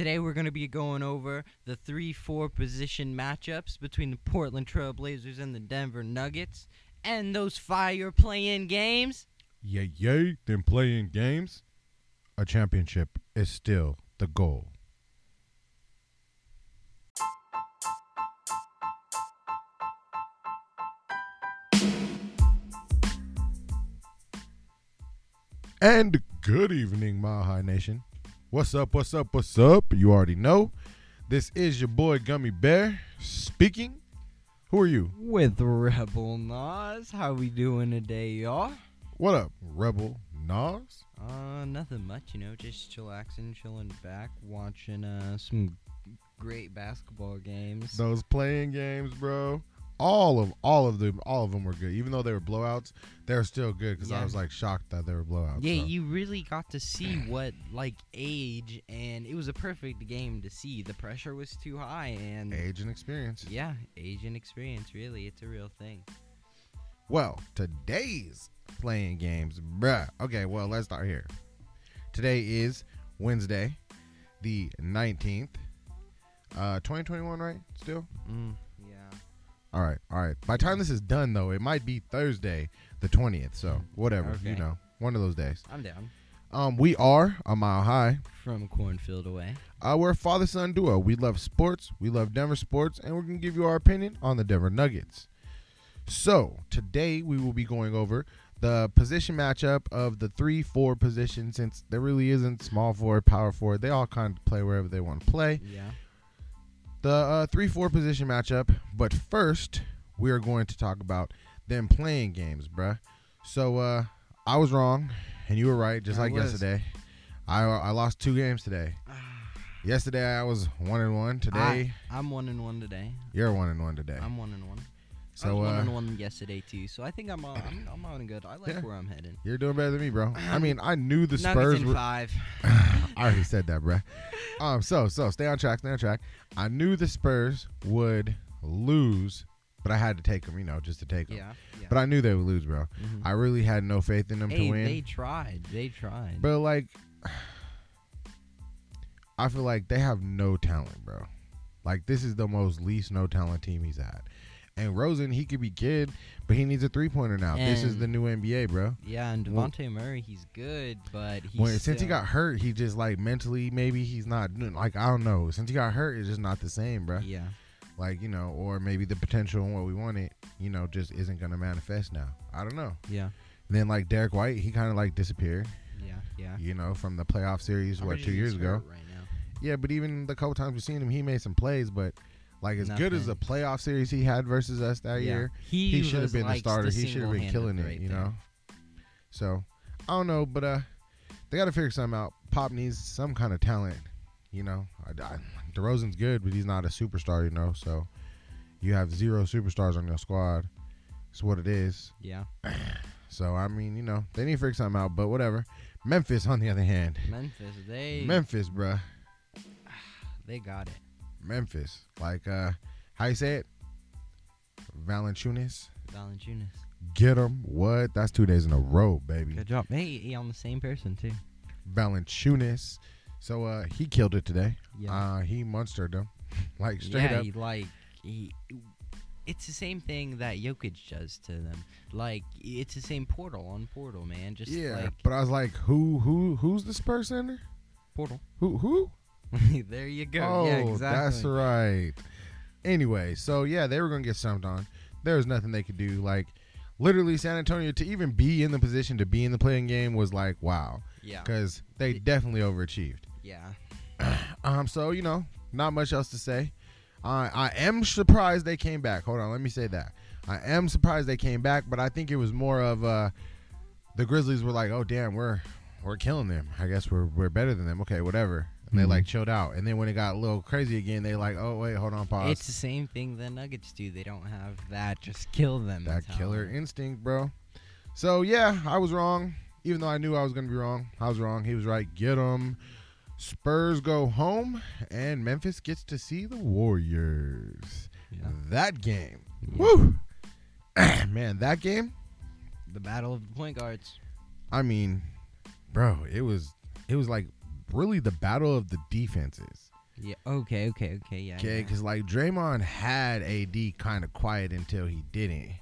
Today we're going to be going over the 3 4 position matchups between the Portland Trailblazers and the Denver Nuggets and those fire play-in games. Yay, yay, them play-in games. A championship is still the goal. And good evening, High Nation. What's up, what's up, what's up? You already know. This is your boy Gummy Bear speaking. Who are you? With Rebel Nas. How we doing today, y'all? What up, Rebel Nas? Uh, nothing much, you know, just chillaxing, chilling back, watching uh some great basketball games. Those play-in games, bro. All of all of them, all of them were good. Even though they were blowouts, they were still good because I was like shocked that they were blowouts. Yeah, so. you really got to see what like age, and it was a perfect game to see. The pressure was too high, and age and experience. yeah, age and experience. Really, it's a real thing. Well, today's play-in games, bruh. Okay, well, let's start here. Today is Wednesday, the 19th. Uh 2021, right? Still? Mm, yeah. All right. All right. By the time this is done though, it might be Thursday, the 20th. So, whatever, you know. One of those days. I'm down. Um we are a mile high. From Cornfield away. Uh, we're a father son duo. We love sports, we love Denver sports, and we're going to give you our opinion on the Denver Nuggets. So, today we will be going over the position matchup of the 3 4 position since there really isn't small forward, power forward. They all kind of play wherever they want to play. Yeah. The uh, 3 4 position matchup. But first, we are going to talk about them play-in games, bruh. So, uh, I was wrong, and you were right, just I like was. yesterday. I, I lost two games today. Yesterday I was one and one. Today I'm one and one today. you're one and one today. I'm one and one. I so was one uh, and one yesterday too. So I think I'm on. I'm, I'm on good. I like Yeah. where I'm heading. you're doing better than me, bro. I mean, I knew the Nuggets Spurs. in Were, five. I already said that, bro. Um, so so stay on track, stay on track. I knew the Spurs would lose, but I had to take them, you know, just to take them. Yeah. yeah. But I knew they would lose, bro. Mhm. I really had no faith in them to win. they tried. They tried. But like, I feel like they have no talent, bro. Like this is the most least no talent team he's had. And Rosen, he could be good, but he needs a three pointer now. this is the new NBA, bro. Yeah, and Well- Murray, he's good, but he's When, since he got hurt, he just like mentally maybe he's not like I don't know. Since he got hurt, it's just not the same, bro. yeah, Like you know, or maybe the potential and what we wanted, you know, just isn't gonna manifest now. I don't know. yeah, And then like Derrick White, he kind of like disappeared, yeah, yeah. you know, from the playoff series I'm what two years ago. Right now. Yeah, but even the couple times we've seen him, he made some plays. But like as good as the playoff series he had versus us that yeah. year, he, he should have been the starter. He should have been killing it, right you there. know. So I don't know, but uh, they got to figure something out. Pop needs some kind of talent, you know. I, I, DeRozan's good, but he's not a superstar, you know. So you have zero superstars on your squad. It's what it is. Yeah, So I mean, you know, they need to figure something out. But whatever. Memphis, on the other hand, Memphis, they Memphis, bruh. they got it. Memphis. Like uh how you say it? Valanciunas. Valanciunas, Get him. What? That's two days in a row, baby. good job. Hey, he on the same person too. Valanciunas. So uh he killed it today. Yeah, Uh he monstered them. like straight yeah, up. he, like he. It's the same thing that Jokic does to them. Like it's the same portal on portal, man. Just yeah. like but I was like, who who who's this person? portal. Who who? there you go. Oh, yeah, exactly. that's right. Anyway, so yeah, they were gonna get stumped on. There was nothing they could do. Like literally San Antonio to even be in the position to be in the play-in game was like wow. Yeah, Because they It- definitely overachieved. yeah. Um, so you know, not much else to say. Uh, I am surprised they came back. Hold on, let me say that. I am surprised they came back, but I think it was more of uh, the Grizzlies were like, "Oh damn, we're we're killing them. I guess we're we're better than them. Okay, whatever." And they like mm-hmm. chilled out. And then when it got a little crazy again, they like, "Oh wait, hold on, pause." It's the same thing the Nuggets do. They don't have that just kill them. that killer instinct, bro. So yeah, I was wrong. Even though I knew I was gonna be wrong, I was wrong. He was right. Get him. Spurs go home, and Memphis gets to see the Warriors. Yeah. That game, Yeah. woo, man, that game. The battle of the point guards. I mean, bro, it was it was like really the battle of the defenses. Yeah. Okay. Okay. Okay. Yeah. Okay, yeah. because like Draymond had AD kind of quiet until he didn't,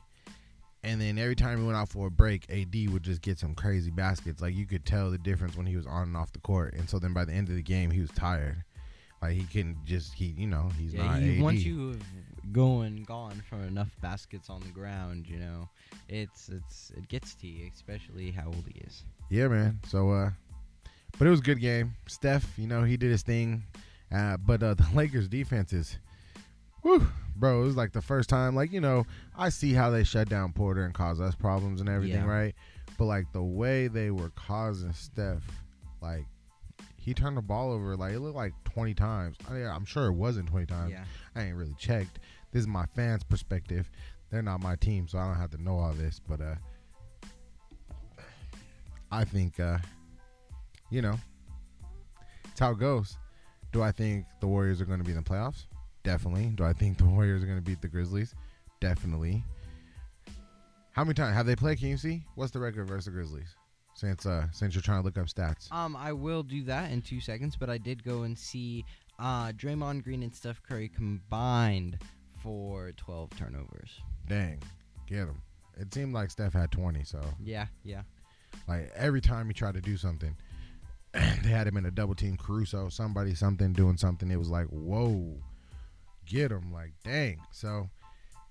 and then every time he went out for a break, AD would just get some crazy baskets. Like you could tell the difference when he was on and off the court, and so then by the end of the game, he was tired. Like he couldn't just he you know he's Yeah, not he, AD. once you have going gone from enough baskets on the ground, you know, it's it's it gets to you, especially how old he is. Yeah, man. So, uh, but it was a good game. Steph, you know, he did his thing. Uh, but uh, the Lakers defense is, whew, bro, it was like the first time. Like, you know, I see how they shut down Porter and cause us problems and everything, Yeah. right? But like the way they were causing Steph, like he turned the ball over, like it looked like 20 times. I mean, I'm sure it wasn't 20 times. Yeah. I ain't really checked. This is my fans' perspective. They're not my team, so I don't have to know all this. But uh, I think, uh, you know, it's how it goes. Do I think the Warriors are going to be in the playoffs? Definitely. Do I think the Warriors are going to beat the Grizzlies? Definitely. How many times have they played? Can you see what's the record versus the Grizzlies? Since uh, since you're trying to look up stats. Um, I will do that in two seconds, but I did go and see uh Draymond Green and Steph Curry combined for 12 turnovers. Dang, get them. It seemed like Steph had 20, so Yeah. Yeah. Like every time he tried to do something, they had him in a double team. Caruso, somebody, something, doing something. It was like, whoa, get him! Like, dang. So,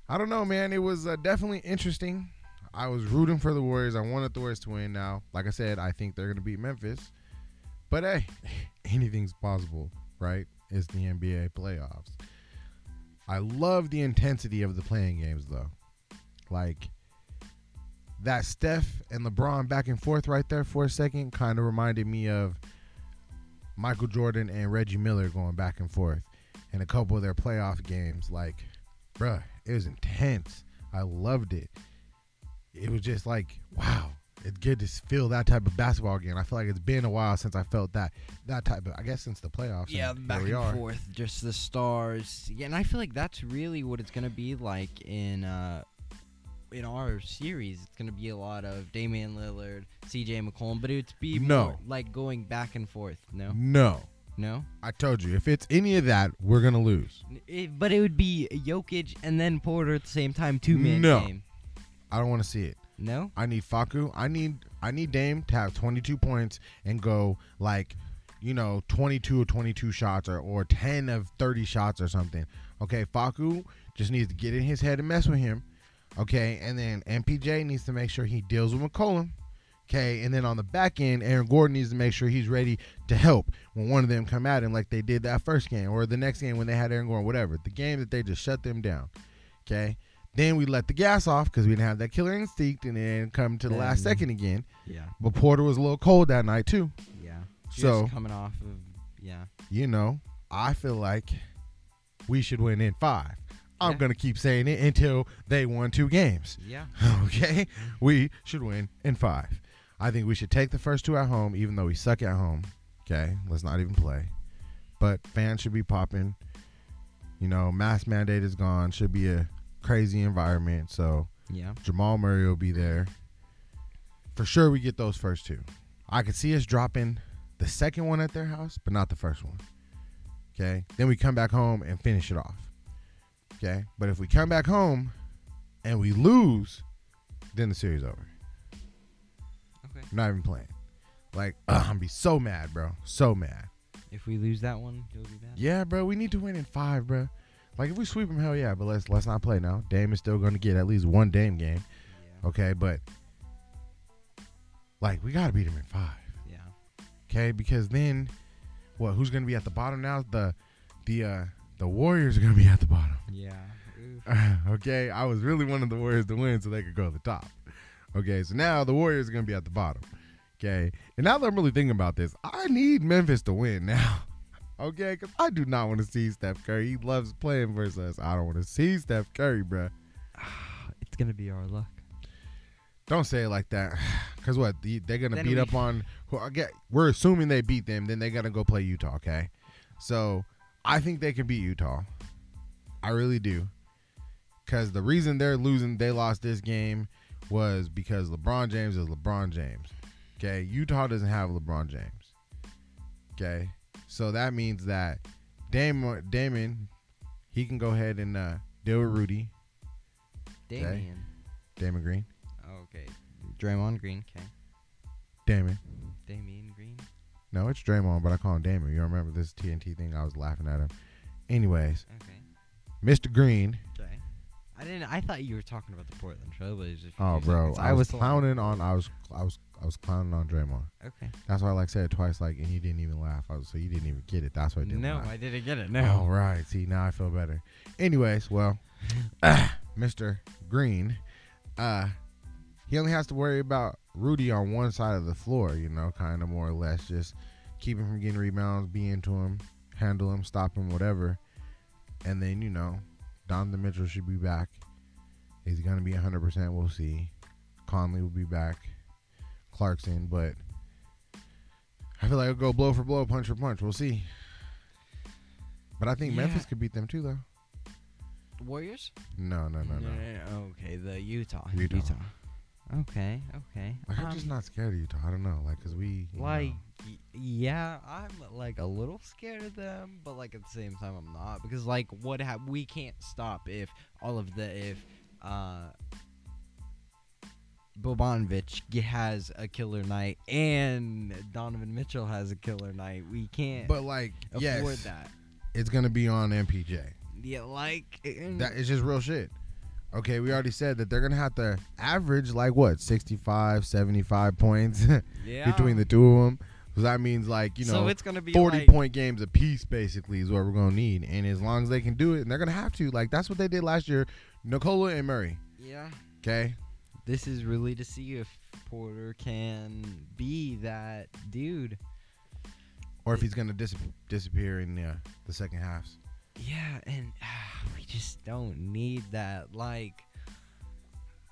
I don't know, man. It was uh, definitely interesting. I was rooting for the Warriors. I wanted the Warriors to win. Now, like I said, I think they're gonna beat Memphis. But hey, anything's possible, right? It's the NBA playoffs. I love the intensity of the play-in games, though. Like that Steph and LeBron back and forth right there for a second kind of reminded me of Michael Jordan and Reggie Miller going back and forth in a couple of their playoff games. Like, bruh, it was intense. I loved it. It was just like, wow, it's good to feel that type of basketball again. I feel like it's been a while since I felt that that type of. I guess since the playoffs. Yeah, back we and are. forth, just the stars. Yeah, and I feel like that's really what it's gonna be like in uh in our series. It's gonna be a lot of Damian Lillard, C.J. McCollum, but it's be No. more like going back and forth. No, No, no. I told you if it's any of that, we're gonna lose. It, eh, but it would be Jokic and then Porter at the same time, two man No. game. I don't want to see it. No, I need Facu. I need I need Dame to have 22 points and go like, you know, 22 or 22 shots or, or 10 of 30 shots or something. Okay, Facu just needs to get in his head and mess with him. Okay, and then MPJ needs to make sure he deals with McCollum. Okay, and then on the back end, Aaron Gordon needs to make sure he's ready to help when one of them come at him like they did that first game or the next game when they had Aaron Gordon, whatever. The game that they just shut them down. Okay. Then we let the gas off because we didn't have that killer instinct, and then come to the last second again. yeah, But Porter was a little cold that night too. yeah. Just So- coming off of yeah, You know, I feel like we should win in five. I'm Yeah. gonna keep saying it until they won two games. yeah. Okay, we should win in five. I think we should take the first two at home, even though we suck at home. Okay, let's not even play. But fans should be popping. You know, mask mandate is gone. Should be a crazy environment. So Yeah. Jamal Murray will be there. For sure, we get those first two. I could see us dropping the second one at their house, but not the first one. Okay. Then we come back home and finish it off. Okay. But if we come back home and we lose, then the series over. Okay. I'm not even playing. Like, ugh, I'm be so mad, bro. So mad. If we lose that one, you'll be bad. Yeah, bro. We need to win in five, bro. Like if we sweep them, hell yeah. But let's let's not play now. Dame is still going to get at least one Dame game. Yeah. Okay, but like we gotta beat them in five. Yeah. Okay, because then what? Who's gonna be at the bottom now? The the uh the Warriors are gonna be at the bottom. Yeah. Okay, I was really wanting the Warriors to win so they could go to the top. Okay, so now the Warriors are gonna be at the bottom. Okay, and now that I'm really thinking about this, I need Memphis to win now. Okay, because I do not want to see Steph Curry. He loves playing versus us. I don't want to see Steph Curry, bruh. It's gonna be our luck. Don't say it like that. Cause what? They're gonna Then beat we- up on. Who, I get, we're assuming they beat them. Then they gotta go play Utah. Okay. So I think they can beat Utah. I really do. Cause the reason they're losing, they lost this game, was because LeBron James is LeBron James. Okay. Utah doesn't have LeBron James. Okay. So that means that Damon, Damon, he can go ahead and uh, deal with Rudy, Damian. Damon Green, Oh, okay. Draymond Green. Okay. Damon. Damian Green. No, it's Draymond, but I call him Damon. You remember this TNT thing? I was laughing at him. Anyways, Okay. Mr. Green. Okay. I didn't. I thought you were talking about the Portland Trailblazers. Oh, bro, seconds. I was clowning on. I was, I was, I was clowning on Draymond. Okay. That's why I like said it twice, like, and you didn't even laugh. I was, so you didn't even get it. That's why I didn't No, laugh. I didn't get it. No. right. See, now I feel better. Anyways, well, Mr. Green, uh, he only has to worry about Rudy on one side of the floor, you know, kind of more or less, just keep him from getting rebounds, be into him, handle him, stop him, whatever. And then, you know, Donovan Mitchell should be back. He's going to be 100%? We'll see. Conley will be back. Clarkson, but I feel like it'll go blow for blow, punch for punch. We'll see. But I think Yeah. Memphis could beat them too, though. Warriors. No, no, no, no. Okay, the Utah. Utah. Okay. Okay. Like, I'm Um, just not scared of Utah. I don't know, like, cause we Like, y- yeah, I'm like a little scared of them, but like at the same time, I'm not because like what ha- we can't stop if all of the if uh Bogdanovic has a killer night and Donovan Mitchell has a killer night. We can't but like, afford yes, that. it's gonna be on MPJ. Yeah, like That is just real shit. Okay, we already said that they're gonna have to average like what 65, 75 points yeah. between the two of them. So that means like you know so it's gonna be 40 like, point games apiece basically is what we're gonna need. And as long as they can do it, and they're gonna have to, like that's what they did last year. Nikola and Murray. Yeah. Okay, This is really to see if Porter can be that dude. or if he's gonna dis- disappear in uh, the second halves. Yeah, and we just don't need that. Like,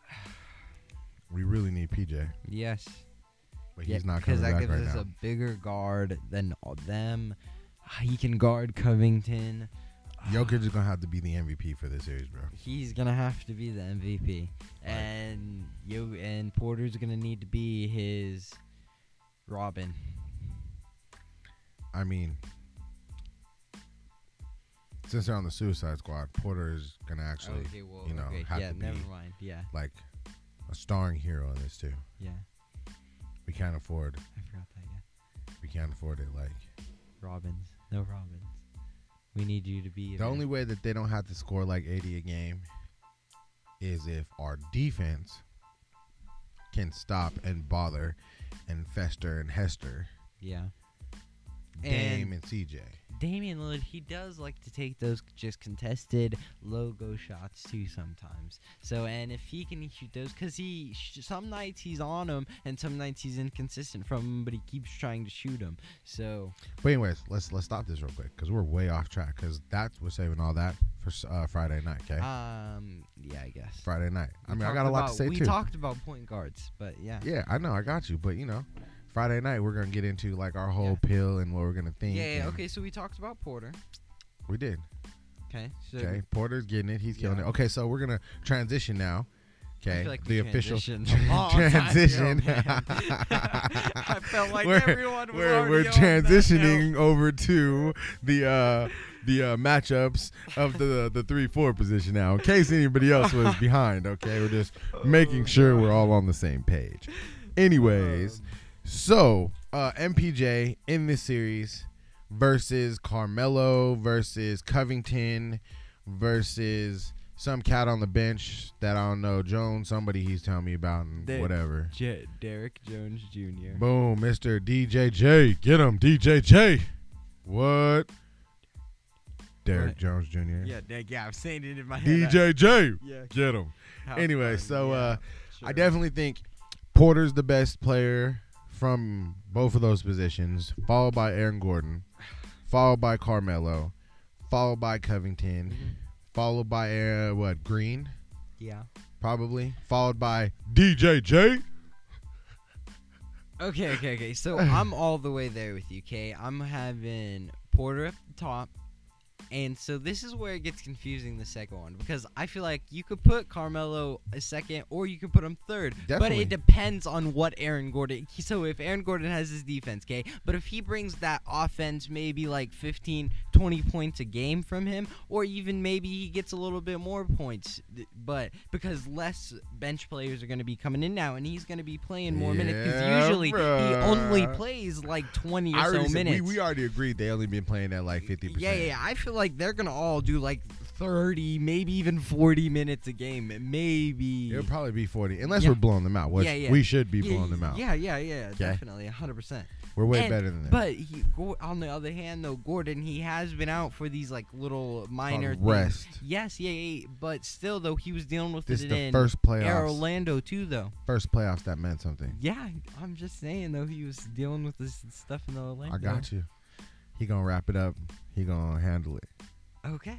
We really need PJ, yes, but he's not coming because that back gives right us now. a bigger guard than all them. He can guard Covington. Jokic is gonna have to be the MVP for this series, bro. He's gonna have to be the MVP, and yo, and Porter's gonna need to be his Robin. I mean, since they're on the Suicide Squad, Porter is gonna actually okay, well, you know, okay, have yeah, to never be- mind. Yeah, like a starring hero in this too. yeah, We can't afford. I forgot that. Yeah, We can't afford it. Like Robins, no Robins. We need you to be the only way that they don't have to score like 80 a game is if our defense can stop and bother and fester and hester yeah. Dame and CJ. Damian Lillard, he does like to take those just contested logo shots too sometimes. So, and if he can shoot those, because he some nights he's on them and some nights he's inconsistent from 'em, but he keeps trying to shoot them. So, But anyways, let's let's stop this real quick because we're way off track. Because that we're saving all that for uh, Friday night. Okay, um, yeah, I guess. Friday night. I We mean, I got a lot to say We too. We talked about point guards, but yeah. Yeah, I know, I got you. But you know, Friday night we're gonna get into like our whole Yeah. pill and what we're gonna think. Yeah, yeah, and okay, so we talked about Porter. We did. Okay. So Okay, Porter's getting it. He's killing Yeah. it. Okay, so we're gonna transition now. I Okay, feel like the we official transitioned a long time ago, transition. man. I felt like We're- everyone was we're we're already on that transitioning over to the uh the uh, matchups of the the three four position now. In case anybody else was behind, okay, we're just making sure we're all on the same page. Anyways, so uh, MPJ in this series versus Carmelo versus Covington versus some cat on the bench that I don't know, Jones, somebody he's telling me about and whatever. J- Derrick Jones Jr. Boom, Mr. DJJ. Get him, DJJ. What? Derrick What? Jones Jr. Yeah, yeah, I'm saying it in my head. DJJ. Yeah. Get him. How Anyway, so, yeah, uh, I definitely think Porter's the best player from both of those positions, followed by Aaron Gordon, followed by Carmelo, followed by Covington, Mhm. followed by uh, what Green, Yeah. probably, followed by DJJ. Okay, okay, okay. So I'm all the way there with you, okay? I'm having Porter at the top And so this is where it gets confusing the second one because I feel like you could put Carmelo a second or you could put him third. Definitely. But it depends on what Aaron Gordon. So if Aaron Gordon has his defense, okay, but if he brings that offense maybe like 15, 20 points a game from him, or even maybe he gets a little bit more points, but because less bench players are going to be coming in now and he's going to be playing more minutes because Yeah, usually he only plays like 20 or so said- minutes. we, we already agreed they only been playing at like fifty percent. Yeah, yeah, yeah. I feel like they're gonna all do like thirty, maybe even forty minutes a game. Maybe. It'll probably be forty, unless Yeah. we're blowing them out. Which Yeah, yeah. we should be yeah, blowing them out. Yeah, yeah, yeah. Definitely, hundred percent. We're way And- better than them. But he, on the other hand, though, Gordon, he has been out for these like little minor things. rest. Yes, yeah, yeah. But still, though, he was dealing with This it the in first playoffs. Orlando too, though. First playoffs that meant something. Yeah, I'm just saying though, he was dealing with this stuff in the Orlando. I got you. He gonna wrap it up. He gonna handle it. Okay.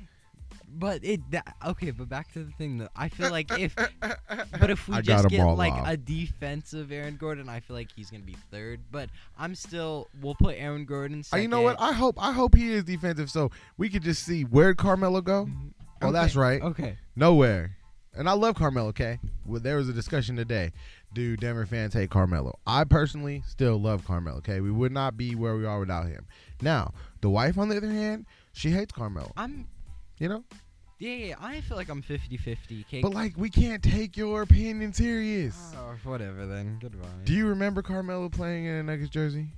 But it that, okay, but back to the thing though. I feel like if but if we I got just 'em get all like off. a defensive Aaron Gordon, I feel like he's gonna be third. But I'm still we'll put Aaron Gordon Uh, second. you know what? I hope I hope he is defensive, so we could just see where'd Carmelo go. Mhm. Oh, that's Okay, right. Okay. Nowhere. And I love Carmelo. Okay, well, there was a discussion today. Do Denver fans hate Carmelo? I personally still love Carmelo. Okay, we would not be where we are without him. Now, the wife, on the other hand, she hates Carmelo. I'm You know, yeah, yeah, I feel like I'm 50-50. Okay. but like we can't take your opinion serious. oh, whatever then. Goodbye. Do you remember Carmelo playing in a Nuggets jersey?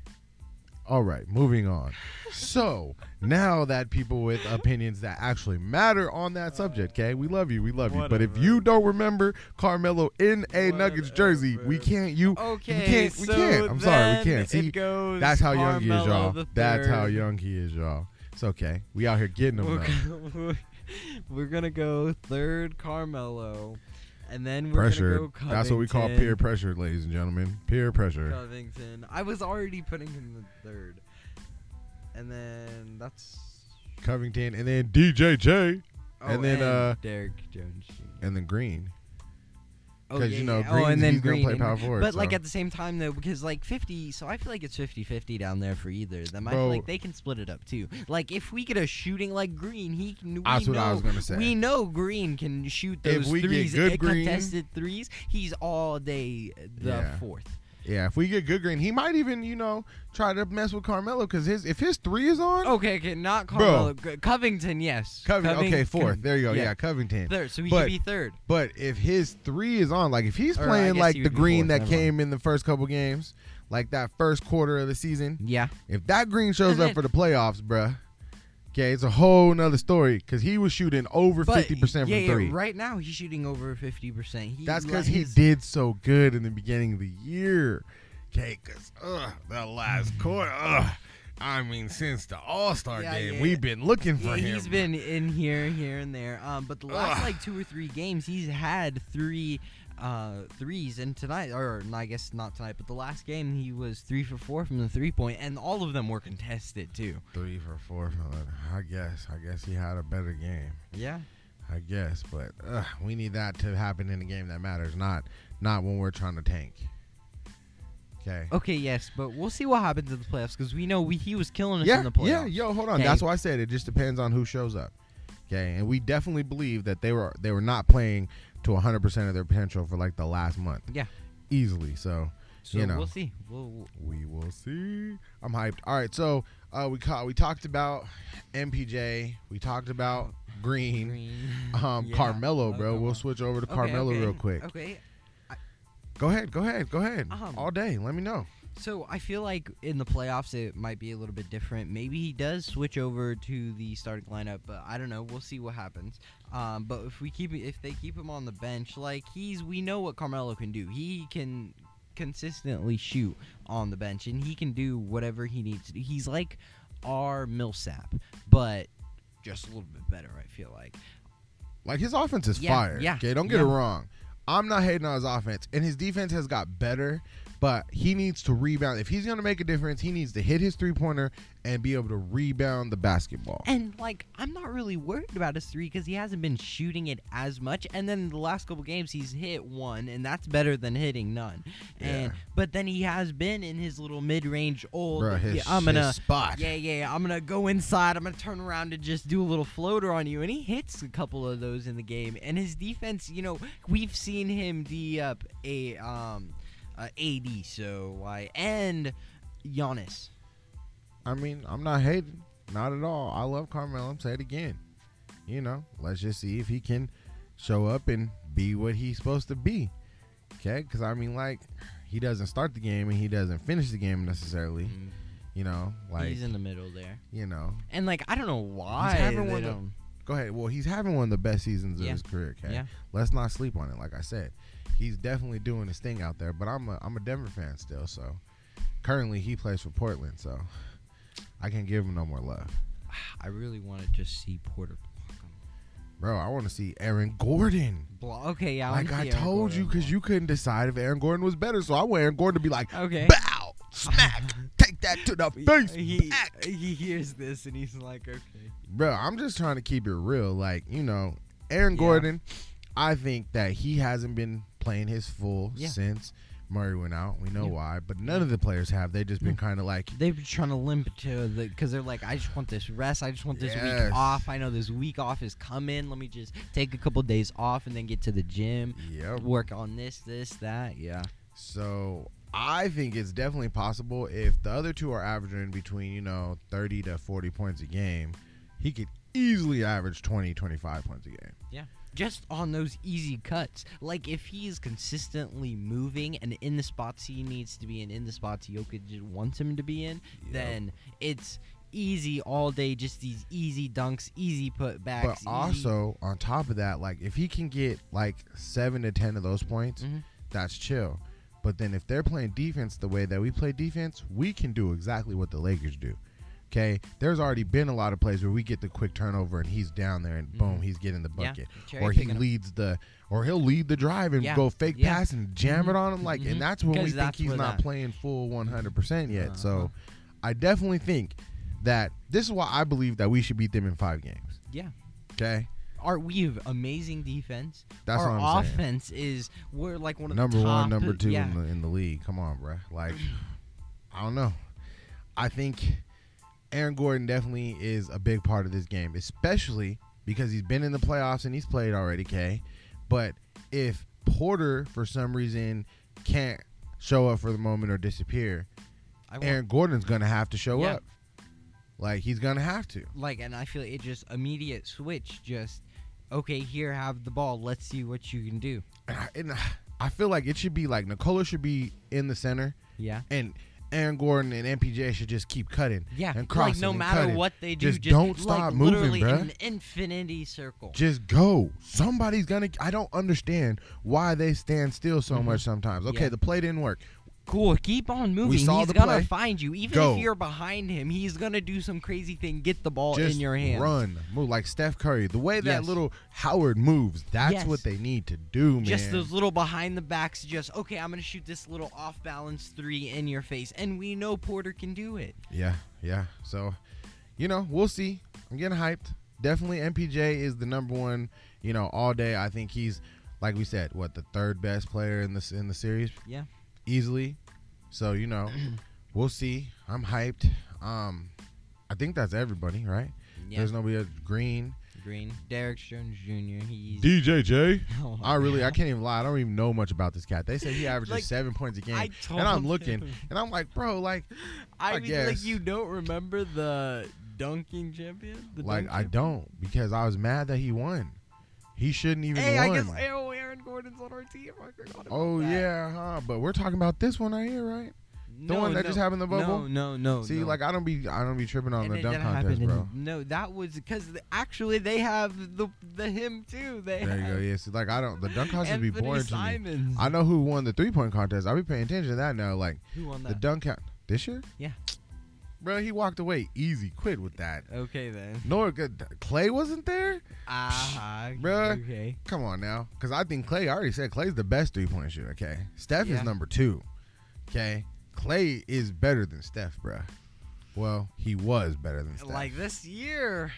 All right, moving on. So now that people with opinions that actually matter on that subject, okay, we love you, we love you. But if you don't remember Carmelo in a Nuggets jersey, we can't. You okay, We can't- we can't. I'm sorry, we can't. See, That's how young he is, y'all. That's how young he is, y'all. It's okay. We out here getting them. We're gonna, we're gonna go third Carmelo, and then we're Pressure. go That's what we call peer pressure, ladies and gentlemen. Peer pressure. Covington. I was already putting him the third, and then that's Covington, and then DJJ, oh, And then, uh, Derrick Jones. Jr. and then Green. Oh, Because yeah, you know, yeah. Green, oh, and then Green play power forward. But like at the same time though, because like 50, so I feel like it's 50-50 down there for either of them. I Bro. feel like they can split it up too. Like if we get a shooting like Green, he can. We That's what I was gonna say. We know Green can shoot If those we get threes, good uh, Green- contested threes. He's all day the Yeah. fourth. Yeah, if we get good green, he might even you know try to mess with Carmelo because his if his three is on, Okay, okay, not Carmelo. G- Covington, yes. Coving, okay, fourth. There you go. Yeah, yeah. Covington. Third, so he But- should be third. But if his three is on, like if he's Or playing like he the green that came in the first couple games, like that first quarter of the season, Yeah. if that green shows up for the playoffs, bruh, okay, it's a whole nother story because he was shooting over But fifty percent yeah, from yeah, three. right now he's shooting over 50%. That's because he did so good in the beginning of the year. Okay, because ugh, the last quarter, ugh, I mean, since the All Star Yeah, game, yeah. we've been looking for Yeah, him. he's been in here, here, and there. Um, but the last Ugh. like two or three games, he's had three uh threes, and tonight, or I guess not tonight, but the last game he was three for four from the three point, and all of them were contested too. three for four. from it. I guess. I guess he had a better game. Yeah. I guess, but ugh, we need that to happen in a game that matters, not not when we're trying to tank. Okay. Okay, yes, but we'll see what happens in the playoffs because we know we, he was killing us Yeah, in the playoffs. yeah, yo, hold on. Okay. That's why I said it just depends on who shows up. Okay, and we definitely believe that they were they were not playing to 100% of their potential for like the last month. Yeah. Easily. So, So you know. we'll see. We'll, we'll- we will see. I'm hyped. All right, so uh, we ca- we talked about MPJ. We talked about Green. Green. Um, Yeah. Carmelo, bro. We'll switch over to Okay, Carmelo okay, real quick. Okay. Go ahead, go ahead, go ahead. Um, All day. Let me know. So I feel like in the playoffs it might be a little bit different. Maybe he does switch over to the starting lineup, but I don't know. We'll see what happens. Um, but if we keep if they keep him on the bench, like he's we know what Carmelo can do. He can consistently shoot on the bench, and he can do whatever he needs to do. He's like our Millsap, but just a little bit better. I feel like. Like his offense is Yeah, fire. yeah, Okay, don't get it wrong. I'm not hating on his offense, and his defense has got better. But he needs to rebound. If he's gonna make a difference, he needs to hit his three pointer and be able to rebound the basketball. And like, I'm not really worried about his three because he hasn't been shooting it as much. And then the last couple games, he's hit one, and that's better than hitting none. And Yeah. but then he has been in his little mid-range old. Bruh, his, yeah, I'm gonna. his spot. Yeah, yeah, yeah, I'm gonna go inside. I'm gonna turn around and just do a little floater on you, and he hits a couple of those in the game. And his defense, you know, we've seen him d up a um, uh, AD, so why and Giannis. I mean, I'm not hating, not at all. I love Carmelo. I'm say it again. You know, let's just see if he can show up and be what he's supposed to be. Okay, because I mean, like, he doesn't start the game and he doesn't finish the game necessarily. Mm, You know, like, he's in the middle there, you know, and like I don't know why having they one of go ahead. Well, he's having one of the best seasons of Yeah. his career. Okay, Yeah. let's not sleep on it. Like I said, he's definitely doing his thing out there. But I'm a I'm a Denver fan still. So currently he plays for Portland. So I can't give him no more love, I really want to just see Porter block him. bro. I want to see Aaron Gordon. Okay, yeah. like I see Aaron told you, because you couldn't decide if Aaron Gordon was better. So I want Aaron Gordon to be like, Okay. bow, smack, take that to the face, He, back. he hears this and he's like, okay. bro. I'm just trying to keep it real. Like you know, Aaron Yeah. Gordon. I think that he hasn't been playing his full Yeah. since Murray went out. We know Yeah. why, but none of the players have. They've just been mm. kind of like, They've been trying to limp to the because they're like, I just want this rest. I just want this Yes. week off. I know this week off is coming. Let me just take a couple days off and then get to the gym, yep. work on this, this, that. Yeah. So I think it's definitely possible if the other two are averaging between you know 30 to 40 points a game, he could easily average 20, 25 points a game. Yeah. Just on those easy cuts. Like if he's consistently moving and in the spots he needs to be in, in the spots Jokic wants him to be in, Yep. then it's easy all day. Just these easy dunks, easy putbacks. But easy- also on top of that, like if he can get like seven to ten of those points, Mhm. that's chill. But then if they're playing defense the way that we play defense, we can do exactly what the Lakers do. Okay, there's already been a lot of plays where we get the quick turnover and he's down there and boom, Mhm. he's getting the bucket, cherry or he leads the, or he'll lead the drive and Yeah, go fake yeah. pass and jam Mhm, it on him. Like, mhm. and that's when we think he's not that- playing full 100 percent yet. Uh-huh. So, I definitely think that this is why I believe that we should beat them in five games. Yeah. Okay, Our we have amazing defense. that's Our what I'm saying. offense is we're like one of number the top, one, number two Yeah. in, the, in the league. Come on, bro. Like, I don't know. I think Aaron Gordon definitely is a big part of this game, especially because he's been in the playoffs and he's played already, K. But if Porter, for some reason, can't show up for the moment or disappear, Aaron Gordon's going to have to show Yeah. up. Like, he's going to have to. like, and I feel it just immediate switch. Just okay, here, have the ball. Let's see what you can do. And I, and I feel like it should be like Nikola should be in the center Yeah. and Aaron Gordon and MPJ should just keep cutting. Yeah, And like no and matter cutting. what they do, Just just, don't like, stop moving, literally bruh. an infinity circle. Just go. Somebody's gonna. I don't understand why they stand still so Mhm. much sometimes. Okay, Yeah. the play didn't work. Cool, keep on moving. saw he's the gonna play. find you, even Go. if you're behind him. He's gonna do some crazy thing, get the ball Just in your hands. run, move like Steph Curry. The way that Yes. little Howard moves, that's Yes. what they need to do, man. Just those little behind the backs. Just okay, I'm gonna shoot this little off balance three in your face, and we know Porter can do it. Yeah, yeah. So, you know, we'll see. I'm getting hyped. Definitely, MPJ is the number one. You know, all day. I think he's, like we said, what the third best player in this in the series. Yeah. Easily. So you know, we'll see. I'm hyped. Um, I think that's everybody, right? Yeah, There's nobody else. Green, Green, Derrick Jones Jr. He's DJJ. Oh, I really, I can't even lie. I don't even know much about this cat. They say he averages Like, seven points a game, I told and I'm looking, him. and I'm like, bro, like, I, I mean, guess. like you don't remember the dunking champion? The like dunk I champion? don't because I was mad that he won. He shouldn't even Hey, I guess oh, Aaron Gordon's on our team. I forgot about oh that. yeah, huh? But we're talking about this one right here, right? The No, one that no, just happened in the bubble. No, no, no. See, no. like I don't be, I don't be tripping on And the it dunk contest, happen in- bro. no, that was because actually they have the the him too. They There you have go. Yeah, like I don't, the dunk contest would be Anthony boring to me. I know who won the three point contest. I will be paying attention to that now. Like Who won that? the dunk count this year. Yeah. Bro, he walked away easy. Quit with that. okay then. Nor good. Clay wasn't there. Ah, Bruh. Okay. Come on now, because I think Clay. I already said Clay's the best three point shooter. Okay, Steph Yeah. is number two. Okay, Clay is better than Steph, bro. Well, he was better than Steph. Like this year.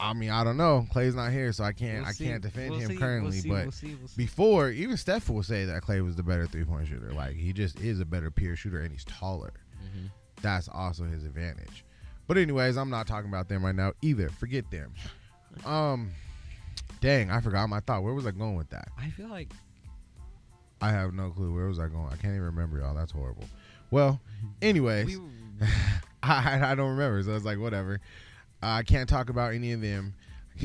I mean, I don't know. Clay's not here, so I can't. We'll I can't defend We'll him see. currently. We'll but see. See. before, even Steph will say that Clay was the better three point shooter. Like he just is a better pure shooter, and he's taller. Mhm. That's also his advantage. But anyways, I'm not talking about them right now either. Forget them. Um, dang, I forgot my thought. Where was I going with that? I feel like I have no clue. Where was I going? I can't even remember, y'all. That's horrible. Well, anyways, we. I, I don't remember, so it's like whatever. I can't talk about any of them.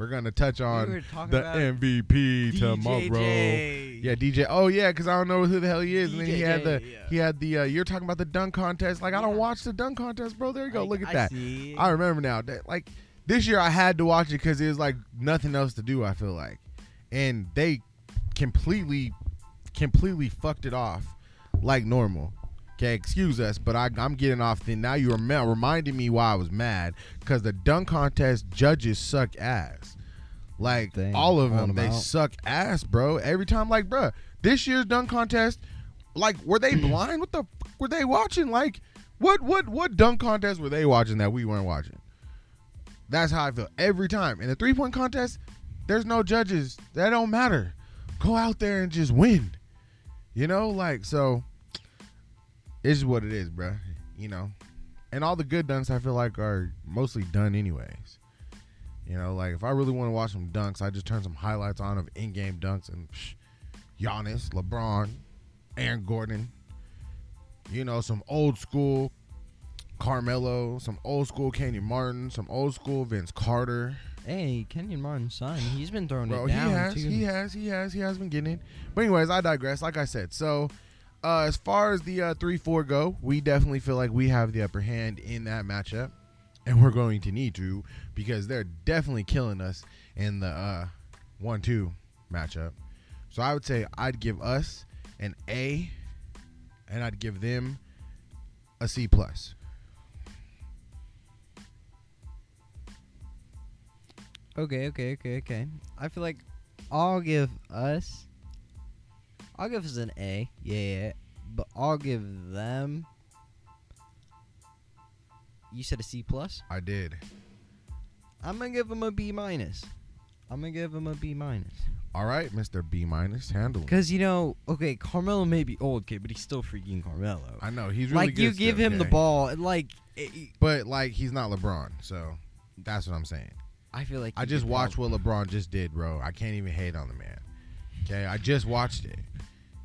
We're gonna touch on we the MVP tomorrow. Yeah, DJ. Oh yeah, because I don't know who the hell he is. and then he had the yeah. he had the. Uh, you're talking about the dunk contest. Like I don't watch the dunk contest, bro. There you go. Like, Look at I that. see. I remember now. That, like this year, I had to watch it because it was like nothing else to do. I feel like, and they completely, completely fucked it off like normal. Okay, excuse us, but I, I'm getting off. Then now you're reminding me why I was mad because the dunk contest judges suck ass. Like Dang, all of them, them they out. suck ass, bro. Every time, like, bro, this year's dunk contest, like, were they blind? What the fuck were they watching? Like, what, what, what dunk contest were they watching that we weren't watching? That's how I feel every time. In the three point contest, there's no judges. That don't matter. Go out there and just win. You know, like so. It's what it is, bro. You know, and all the good dunks I feel like are mostly done anyways. You know, like if I really want to watch some dunks, I just turn some highlights on of in-game dunks and psh, Giannis, LeBron, Aaron Gordon. You know, some old school Carmelo, some old school Kenyon Martin, some old school Vince Carter. Hey, Kenyon Martin's son. He's been throwing Bro, it he has, too. he has, he has, he has been getting it. But anyways, I digress. Like I said, so uh, as far as the uh, three four go, we definitely feel like we have the upper hand in that matchup, and we're going to need to because they're definitely killing us in the uh, one two matchup. So I would say I'd give us an A, and I'd give them a C plus. Okay, okay, okay, okay. I feel like I'll give us. I'll give us an A. Yeah, yeah. But I'll give them. You said a C plus. I did. I'm gonna give them a B minus. I'm gonna give them a B minus. All right, Mister B minus, handle. it. Cause you know, okay, Carmelo may be old, kid, but he's still freaking Carmelo. I know he's really like you give still, him the ball, like it, But like he's not LeBron, so that's what I'm saying. I feel like I just watched what LeBron just did, bro. I can't even hate on the man. Okay, I just watched it.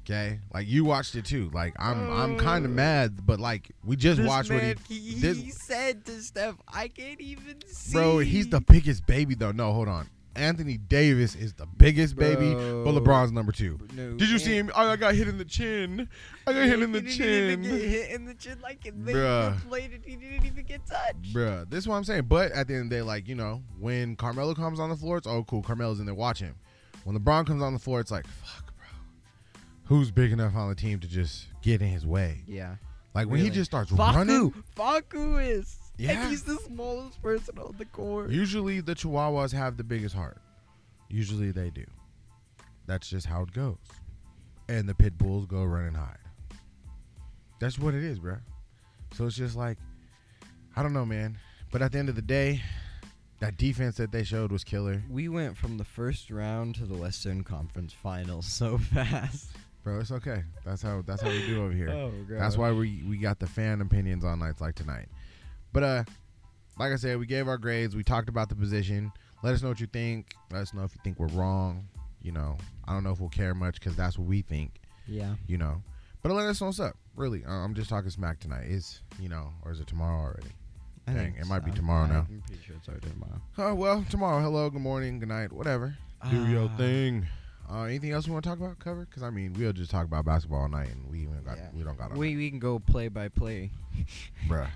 Okay, like you watched it too. Like I'm, I'm kind of oh. mad, but like we just This watched man, what he, he, this- he said to Steph, "I can't even see." bro. He's the biggest baby though. No, hold on. Anthony Davis is the biggest baby, but LeBron's number two. No, Did you see him? Oh, I got hit in the chin. I got hit in the he didn't even chin. get hit in the chin like they Bruh. played it. He didn't even get touched. Bruh, this is what I'm saying. But at the end of the day, like, you know, when Carmelo comes on the floor, it's oh cool, Carmelo's in there watching him. When LeBron comes on the floor, it's like, fuck, bro. Who's big enough on the team to just get in his way? Yeah, Like when he just starts running. Facu, Facu is. Yeah. and he's the smallest person on the court. Usually the Chihuahuas have the biggest heart. Usually they do. That's just how it goes. And the pit bulls go run and hide. That's what it is, bro. So it's just like, I don't know, man. But at the end of the day, that defense that they showed was killer. we went from the first round to the Western Conference Finals so fast. Bro, it's okay. That's how that's how we do over here. Oh god. That's why we we got the fan opinions on nights like tonight. But uh like I said, we gave our grades, we talked about the position. Let us know what you think. Let us know if you think we're wrong. You know, I don't know if we'll care much because that's what we think. Yeah. You know, but let us know what's up. Really, I'm just talking smack tonight. Is you know, or is it tomorrow already? I Dang, think it might be tomorrow now. I'm pretty sure it's already tomorrow. Oh well, tomorrow. Hello, good morning, good night, whatever. Do your Ah. thing. Uh, anything else we want to talk about? Cover? Because I mean, we'll just talk about basketball all night, and we even got Yeah. we don't got. We we can go play by play. bruh.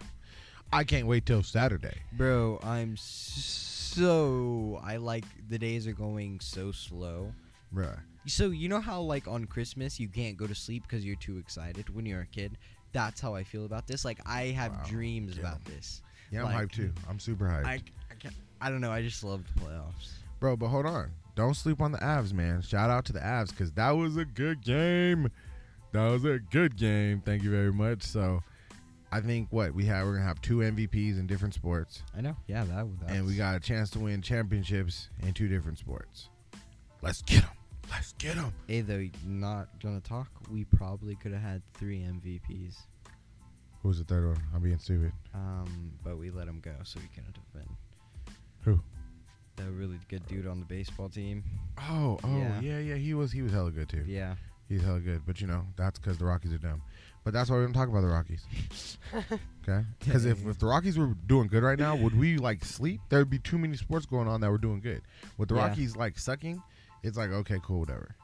I can't wait till Saturday. Bro, I'm so I like the days are going so slow. Bruh. So you know how like on Christmas you can't go to sleep because you're too excited when you're a kid. That's how I feel about this. Like I have Wow. dreams Yeah. about this. Yeah, I'm Like- hyped too. I'm super hyped. I I, can't, I don't know. I just love the playoffs. Bro, but hold on. Don't sleep on the Avs, man. Shout out to the Avs because that was a good game. That was a good game. Thank you very much. So, I think what we have, we're gonna have two MVPs in different sports, I know. Yeah, that. That's, and we got a chance to win championships in two different sports. Let's get them. Let's get them. Hey, though, not gonna talk. We probably could have had three MVPs. Who's the third one? I'm being stupid. Um, but we let him go, so he couldn't have been. Who? The really good dude on the baseball team. Oh, oh, Yeah. yeah, yeah. He was, he was hella good too. Yeah. He's hella good, but you know that's because the Rockies are dumb. But that's why we don't talk about the Rockies. Okay? Because if, if the Rockies were doing good right now, would we like sleep? There would be too many sports going on that were doing good. With the Yeah. Rockies like sucking, it's like okay, cool, whatever.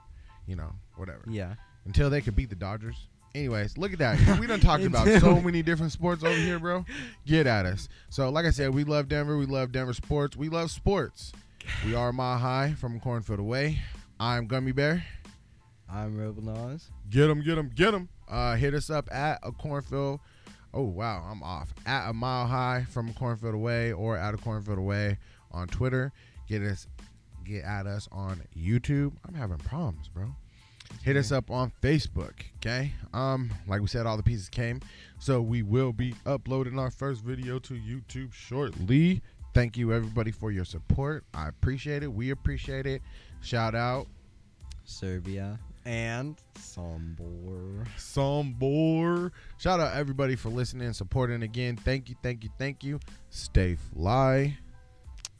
You know, whatever. Yeah. Until they could beat the Dodgers. Anyways, look at that. We done talked about so many different sports over here, bro. Get at us. So, like I said, we love Denver. We love Denver sports. We love sports. We are Mile High from Cornfield Away. I'm Gummy Bear. I'm Rebel Nas. Get them, get them, get them. Uh, hit us up at a cornfield. Oh wow, I'm off. At a mile high from cornfield away, or at a cornfield away on Twitter. Get us, get at us on YouTube. I'm having problems, bro. Hit us up on Facebook. Okay. Um, like we said, all the pieces came, so we will be uploading our first video to YouTube shortly. Thank you everybody for your support. I appreciate it. We appreciate it. Shout out Serbia and Sombor. Sombor. Shout out everybody for listening and supporting again. Thank you, thank you, thank you. Stay fly.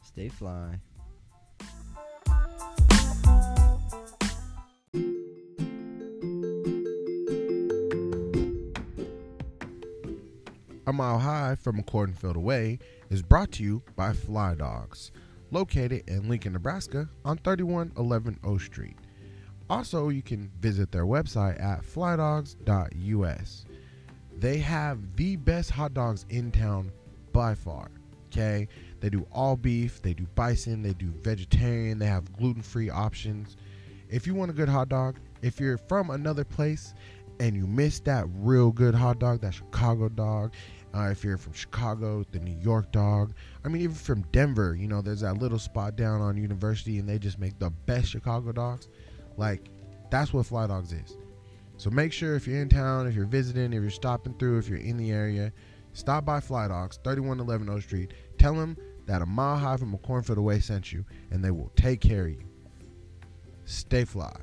Stay fly. A Mile High from a Cornfield Away is brought to you by Fly Dogs, located in Lincoln, Nebraska on 3111 O Street. Also, you can visit their website at flydogs.us. They have the best hot dogs in town by far. Okay? They do all beef, they do bison, they do vegetarian, they have gluten free options. If you want a good hot dog, if you're from another place and you miss that real good hot dog, that Chicago dog, uh, if you're from Chicago, the New York dog, I mean, even from Denver, you know, there's that little spot down on University and they just make the best Chicago dogs. Like, that's what Fly Dogs is. So make sure if you're in town, if you're visiting, if you're stopping through, if you're in the area, stop by Fly Dogs, 3111 O Street. Tell them that a mile high from a cornfield away sent you, and they will take care of you. Stay fly.